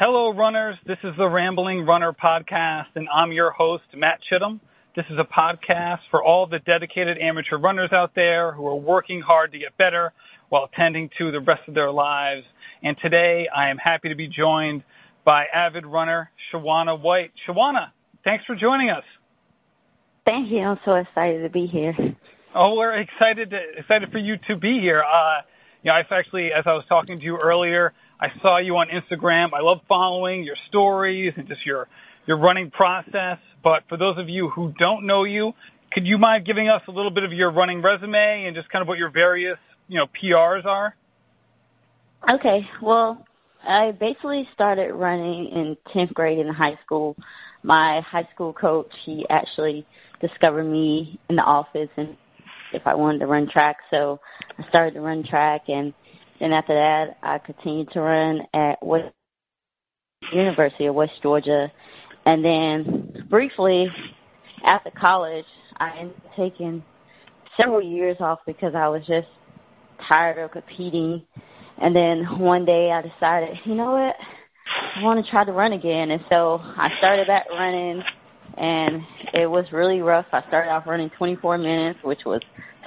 Hello, runners. This is the Rambling Runner podcast, and I'm your host, Matt Chittum. This is a podcast for all the dedicated amateur runners out there who are working hard to get better while tending to the rest of their lives. And today, I am happy to be joined by avid runner Shawanna White. Shawanna, thanks for joining us. Thank you. I'm so excited to be here. Oh, we're excited to, excited for you to be here. Uh, you know, I've actually, as I was talking to you earlier, I saw you on Instagram. I love following your stories and just your your running process. But for those of you who don't know you, could you mind giving us a little bit of your running resume and just kind of what your various you know PRs are? Okay. Well, I basically started running in 10th grade in high school. My high school coach, he actually discovered me in the office and if I wanted to run track. So I started to run track and then after that, I continued to run at West University of West Georgia. And then briefly after college, I ended up taking several years off because I was just tired of competing. And then one day I decided, you know what? I want to try to run again. And so I started back running and it was really rough. I started off running 24 minutes, which was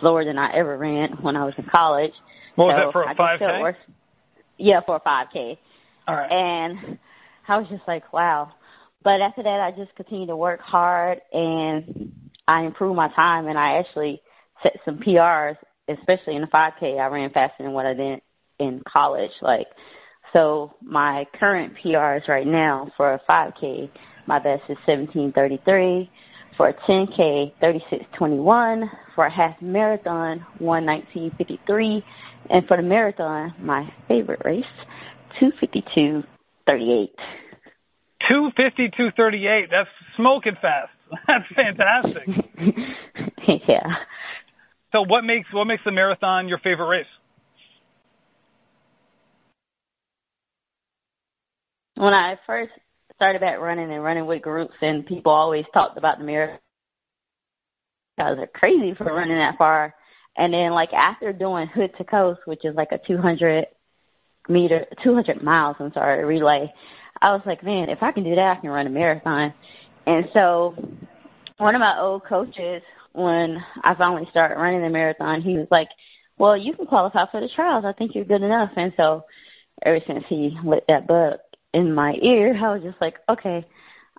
slower than I ever ran when I was in college. What was so that for a five k? Yeah, for a five k. All right. And I was just like, wow. But after that, I just continued to work hard, and I improved my time, and I actually set some PRs, especially in the 5K. I ran faster than what I did in college. Like, so my current PRs right now for a 5K, my best is 1733. For a 10K, 3621. For a half marathon, 11953. And for the marathon, my favorite race, 252.38. 252.38. That's smoking fast. That's fantastic. yeah. So what makes what makes the marathon your favorite race? When I first started back running and running with groups, and people always talked about the marathon, guys are crazy for running that far. And then like after doing hood to coast, which is like a 200 meter, 200 miles, I'm sorry, relay, I was like, man, if I can do that, I can run a marathon. And so one of my old coaches, when I finally started running the marathon, he was like, well, you can qualify for the trials. I think you're good enough. And so ever since he lit that bug in my ear, I was just like, okay,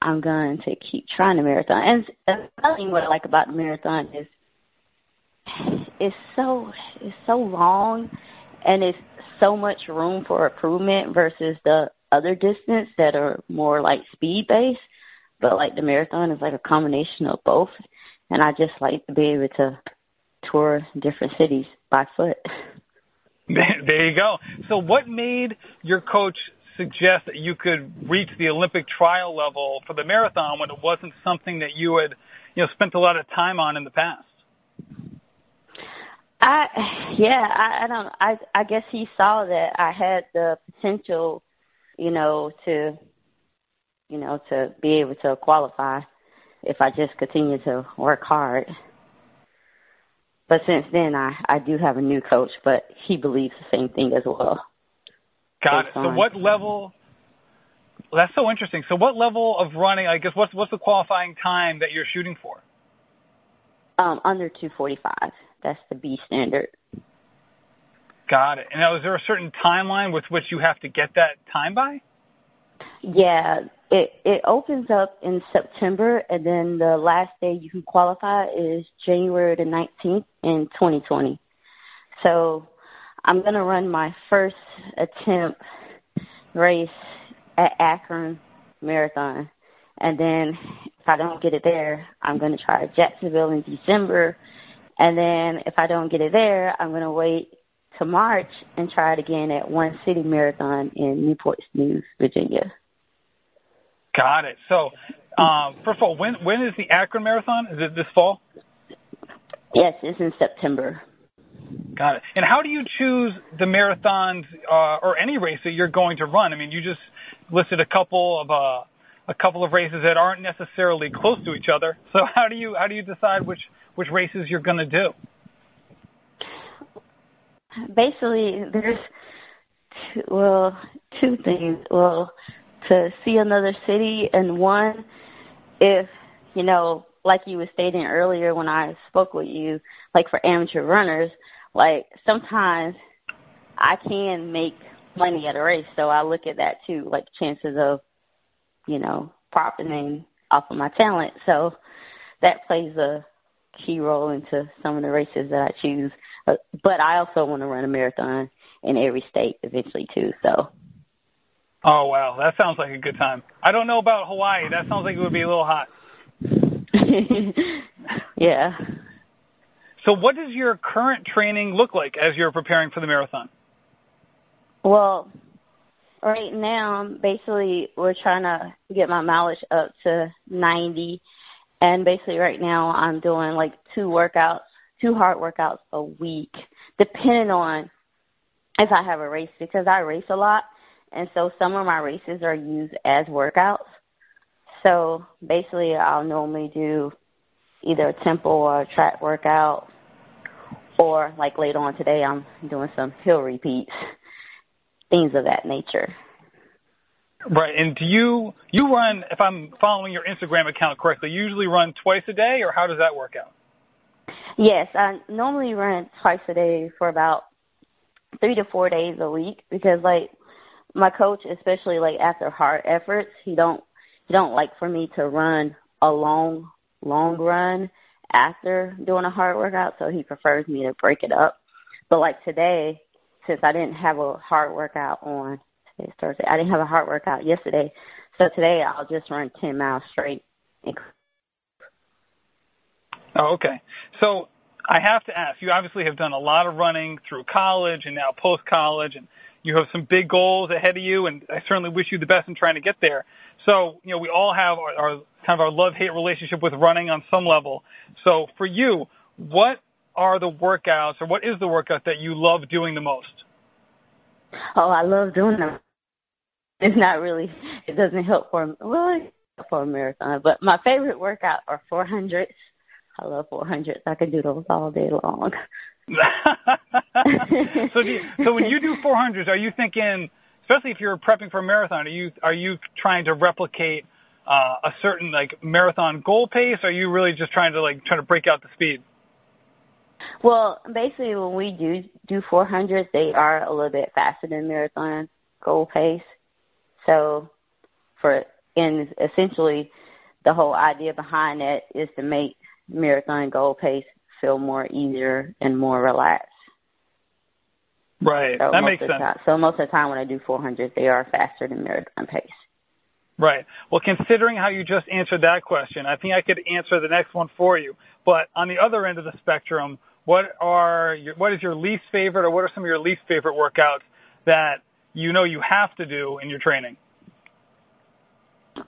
I'm going to keep trying the marathon. And another thing what I like about the marathon is it's so it's so long and it's so much room for improvement versus the other distance that are more like speed based. But like the marathon is like a combination of both. And I just like to be able to tour different cities by foot. There you go. So what made your coach suggest that you could reach the Olympic trial level for the marathon when it wasn't something that you had, you know, spent a lot of time on in the past? I yeah, I, I don't I I guess he saw that I had the potential, you know, to you know, to be able to qualify if I just continue to work hard. But since then I I do have a new coach, but he believes the same thing as well. Got it. So what level well, that's so interesting. So what level of running I guess what's what's the qualifying time that you're shooting for? Um, under two forty five. That's the B standard. Got it. And now, is there a certain timeline with which you have to get that time by? Yeah, it it opens up in September, and then the last day you can qualify is January the nineteenth in 2020. So, I'm gonna run my first attempt race at Akron Marathon, and then if I don't get it there, I'm gonna try Jacksonville in December and then if I don't get it there, I'm going to wait to March and try it again at One City Marathon in Newport News, Virginia. Got it. So, um, first of all, when when is the Akron Marathon? Is it this fall? Yes, it's in September. Got it. And how do you choose the marathons uh, or any race that you're going to run? I mean, you just listed a couple of uh, a couple of races that aren't necessarily close to each other. So how do you how do you decide which which races you're going to do? Basically, there's two, well two things. Well, to see another city and one if you know like you were stating earlier when I spoke with you like for amateur runners like sometimes I can make money at a race so I look at that too like chances of you know profiting off of my talent so that plays a key role into some of the races that I choose but, but I also want to run a marathon in every state eventually too so Oh wow, that sounds like a good time. I don't know about Hawaii. That sounds like it would be a little hot. yeah. So what does your current training look like as you're preparing for the marathon? Well, right now, basically, we're trying to get my mileage up to 90. And basically, right now, I'm doing like two workouts, two hard workouts a week, depending on if I have a race, because I race a lot. And so some of my races are used as workouts. So basically, I'll normally do either a tempo or a track workout, or like later on today, I'm doing some hill repeats, things of that nature. Right. And do you you run? If I'm following your Instagram account correctly, you usually run twice a day, or how does that work out? Yes, I normally run twice a day for about three to four days a week because like my coach, especially like after hard efforts, he don't he don't like for me to run a long long run after doing a hard workout, so he prefers me to break it up. But like today, since I didn't have a hard workout on today's Thursday, I didn't have a hard workout yesterday, so today I'll just run ten miles straight. Oh, okay. So I have to ask, you obviously have done a lot of running through college and now post college and you have some big goals ahead of you, and I certainly wish you the best in trying to get there. So, you know, we all have our, our kind of our love-hate relationship with running on some level. So, for you, what are the workouts, or what is the workout that you love doing the most? Oh, I love doing them. It's not really. It doesn't help for well, for a marathon, but my favorite workout are 400s. I love 400s. I can do those all day long. so, do you, so when you do 400s, are you thinking, especially if you're prepping for a marathon, are you are you trying to replicate uh, a certain like marathon goal pace? Or are you really just trying to like try to break out the speed? Well, basically, when we do do 400s, they are a little bit faster than marathon goal pace. So, for and essentially, the whole idea behind that is to make marathon goal pace feel more easier and more relaxed. Right. So that makes sense. Time, so most of the time when I do 400, they are faster than marathon pace. Right. Well, considering how you just answered that question, I think I could answer the next one for you. But on the other end of the spectrum, what are your, what is your least favorite, or what are some of your least favorite workouts that you know you have to do in your training?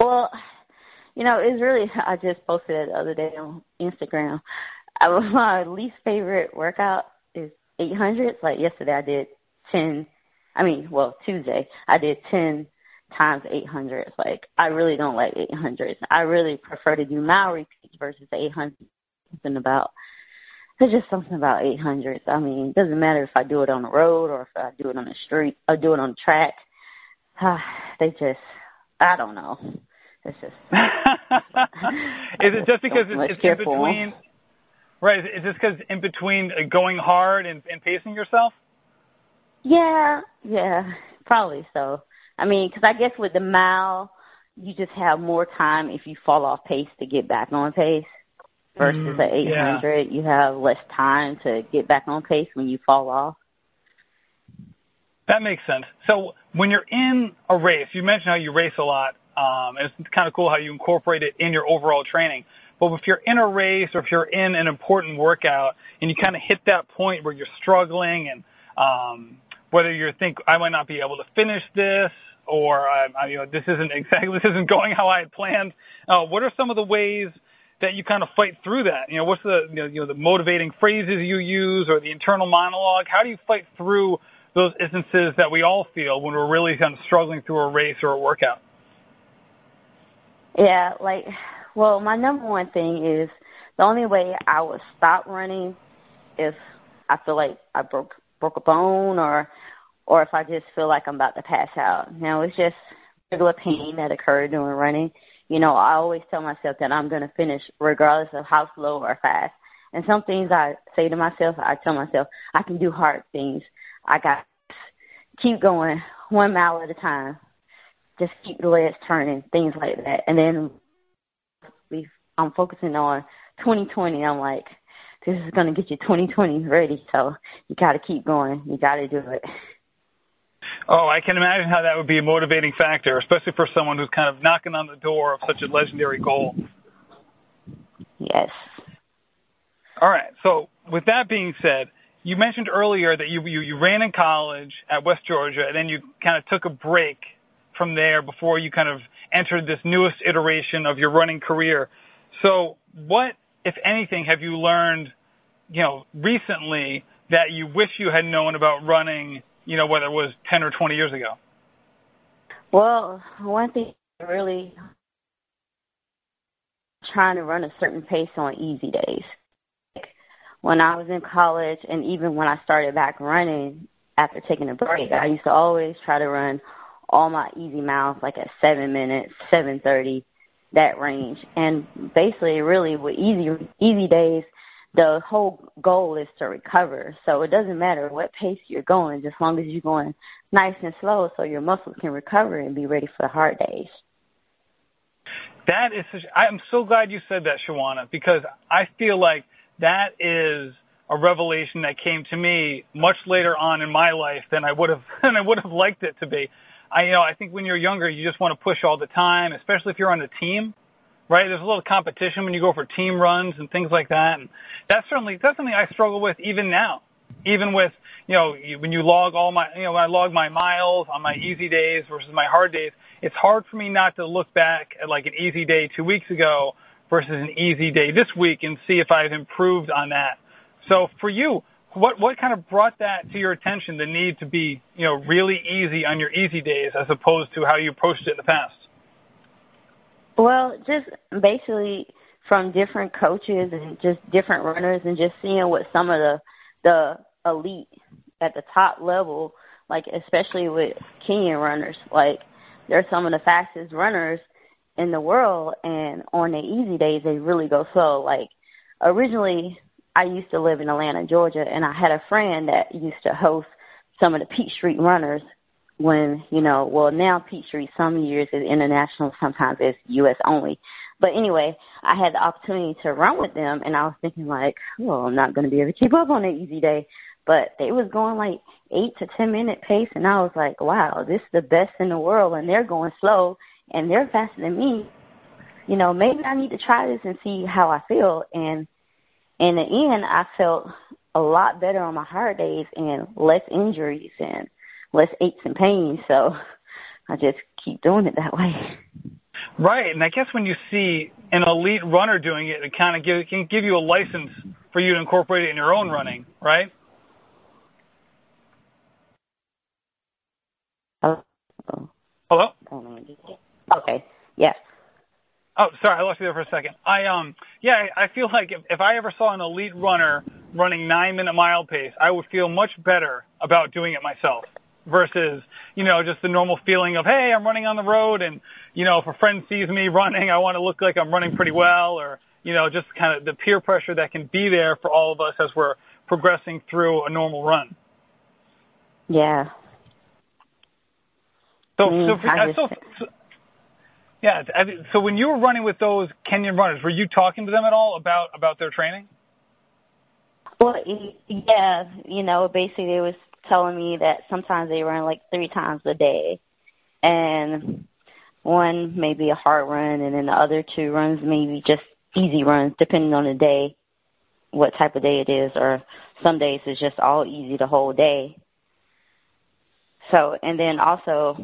Well, you know, it's really I just posted it the other day on Instagram. I, uh, my least favorite workout is 800s. Like yesterday, I did 10. I mean, well, Tuesday I did 10 times 800s. Like I really don't like 800s. I really prefer to do mile repeats versus 800s. Something about there's just something about 800s. I mean, it doesn't matter if I do it on the road or if I do it on the street or do it on the track. Ah, they just, I don't know. It's just. is it just because it's, it's in between? Right. Is this because in between uh, going hard and, and pacing yourself? Yeah, yeah, probably so. I mean, because I guess with the mile, you just have more time if you fall off pace to get back on pace versus mm, the 800. Yeah. You have less time to get back on pace when you fall off. That makes sense. So when you're in a race, you mentioned how you race a lot. Um, it's kind of cool how you incorporate it in your overall training. But if you're in a race or if you're in an important workout and you kind of hit that point where you're struggling and um, whether you think I might not be able to finish this or I, I, you know this isn't exactly this isn't going how I had planned, uh, what are some of the ways that you kind of fight through that? You know, what's the you know, you know the motivating phrases you use or the internal monologue? How do you fight through those instances that we all feel when we're really kind of struggling through a race or a workout? Yeah, like well, my number one thing is the only way I would stop running if I feel like I broke broke a bone or or if I just feel like I'm about to pass out. Now it's just regular pain that occurred during running, you know, I always tell myself that I'm going to finish regardless of how slow or fast. And some things I say to myself, I tell myself, I can do hard things. I got keep going one mile at a time. Just keep the legs turning, things like that. And then we, I'm focusing on 2020. I'm like, this is going to get you 2020 ready. So you got to keep going. You got to do it. Oh, I can imagine how that would be a motivating factor, especially for someone who's kind of knocking on the door of such a legendary goal. Yes. All right. So, with that being said, you mentioned earlier that you, you, you ran in college at West Georgia, and then you kind of took a break from there before you kind of entered this newest iteration of your running career. So, what, if anything, have you learned, you know, recently that you wish you had known about running you know, whether it was 10 or 20 years ago? Well, one thing really trying to run a certain pace on easy days. When I was in college and even when I started back running after taking a break, I used to always try to run all my easy miles like at 7 minutes, 7:30 that range. And basically really with easy easy days the whole goal is to recover. So it doesn't matter what pace you're going, as long as you're going nice and slow so your muscles can recover and be ready for the hard days. That is such, I'm so glad you said that, Shawanna, because I feel like that is a revelation that came to me much later on in my life than I would have than I would have liked it to be. I you know, I think when you're younger you just want to push all the time, especially if you're on a team right? There's a little competition when you go for team runs and things like that. And that's certainly that's something I struggle with even now. Even with you know when you log all my you know when I log my miles on my easy days versus my hard days, it's hard for me not to look back at like an easy day two weeks ago versus an easy day this week and see if I've improved on that. So for you, what what kind of brought that to your attention? The need to be you know really easy on your easy days as opposed to how you approached it in the past. Well, just basically from different coaches and just different runners and just seeing what some of the the elite at the top level, like especially with Kenyan runners, like they're some of the fastest runners in the world and on the easy days they really go slow. Like originally I used to live in Atlanta, Georgia and I had a friend that used to host some of the Peachtree runners when, you know, well now Peachtree some years is international, sometimes it's US only. But anyway, I had the opportunity to run with them and I was thinking like, well, I'm not gonna be able to keep up on an easy day. But they was going like eight to ten minute pace and I was like, Wow, this is the best in the world and they're going slow and they're faster than me. You know, maybe I need to try this and see how I feel and in the end I felt a lot better on my hard days and less injuries and less aches and pains. So I just keep doing it that way. Right, and I guess when you see an elite runner doing it, it kind of give, can give you a license for you to incorporate it in your own running, right? Hello. Hello. Okay. Yes. Oh, sorry, I lost you there for a second. I um, yeah, I feel like if, if I ever saw an elite runner running nine minute mile pace, I would feel much better about doing it myself versus, you know, just the normal feeling of, hey, I'm running on the road and, you know, if a friend sees me running, I want to look like I'm running pretty well or, you know, just kind of the peer pressure that can be there for all of us as we're progressing through a normal run. Yeah. So, mm, so, for, so, so, yeah. So when you were running with those Kenyan runners, were you talking to them at all about about their training? Well, yeah, you know, basically it was telling me that sometimes they run like three times a day, and one maybe a hard run, and then the other two runs maybe just easy runs, depending on the day, what type of day it is, or some days it's just all easy the whole day. So, and then also,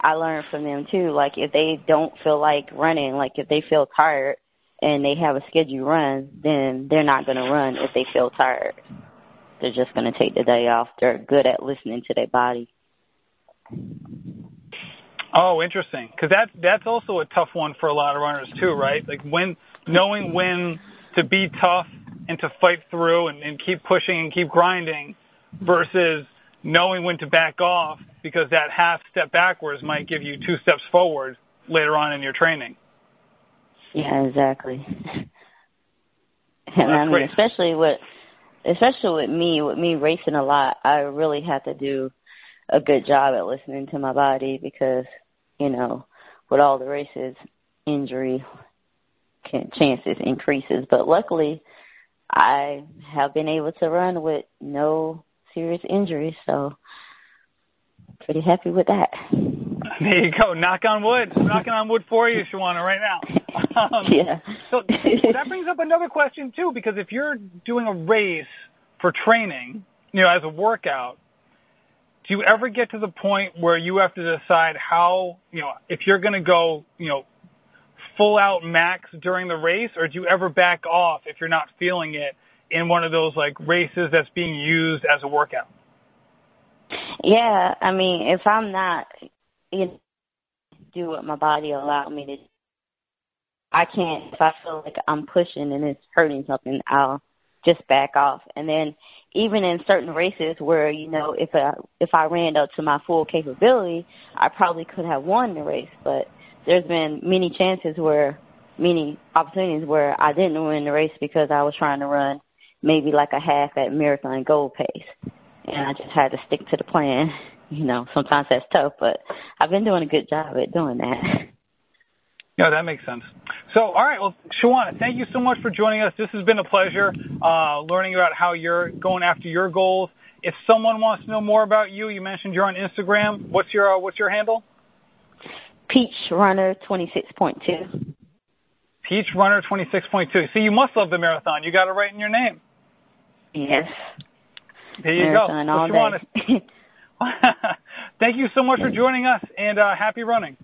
I learned from them too. Like if they don't feel like running, like if they feel tired and they have a scheduled run, then they're not going to run if they feel tired. They're just going to take the day off. They're good at listening to their body. Oh, interesting. Because that that's also a tough one for a lot of runners too, right? Like when knowing when to be tough and to fight through and, and keep pushing and keep grinding, versus knowing when to back off because that half step backwards might give you two steps forward later on in your training. Yeah, exactly. And I mean, great. especially with especially with me, with me racing a lot, I really have to do a good job at listening to my body because, you know, with all the races, injury can, chances increases. But luckily, I have been able to run with no serious injuries, so pretty happy with that. There you go. Knock on wood. Knocking on wood for you, Shawanna, right now. Um, yeah. So that brings up another question too, because if you're doing a race for training, you know, as a workout, do you ever get to the point where you have to decide how, you know, if you're going to go, you know, full out max during the race, or do you ever back off if you're not feeling it in one of those like races that's being used as a workout? Yeah, I mean, if I'm not, you know, do what my body allowed me to. I can't. If I feel like I'm pushing and it's hurting something, I'll just back off. And then even in certain races where you know if I if I ran up to my full capability, I probably could have won the race. But there's been many chances where many opportunities where I didn't win the race because I was trying to run maybe like a half at marathon goal pace, and I just had to stick to the plan. You know, sometimes that's tough, but I've been doing a good job at doing that. Yeah, that makes sense. So, all right. Well, Shawanna, thank you so much for joining us. This has been a pleasure uh, learning about how you're going after your goals. If someone wants to know more about you, you mentioned you're on Instagram. What's your uh, What's your handle? Peach Runner twenty six point two. Peach Runner twenty six point two. See, you must love the marathon. You got it right in your name. Yes. There you marathon go. All Shawanna, thank you so much for joining us, and uh, happy running.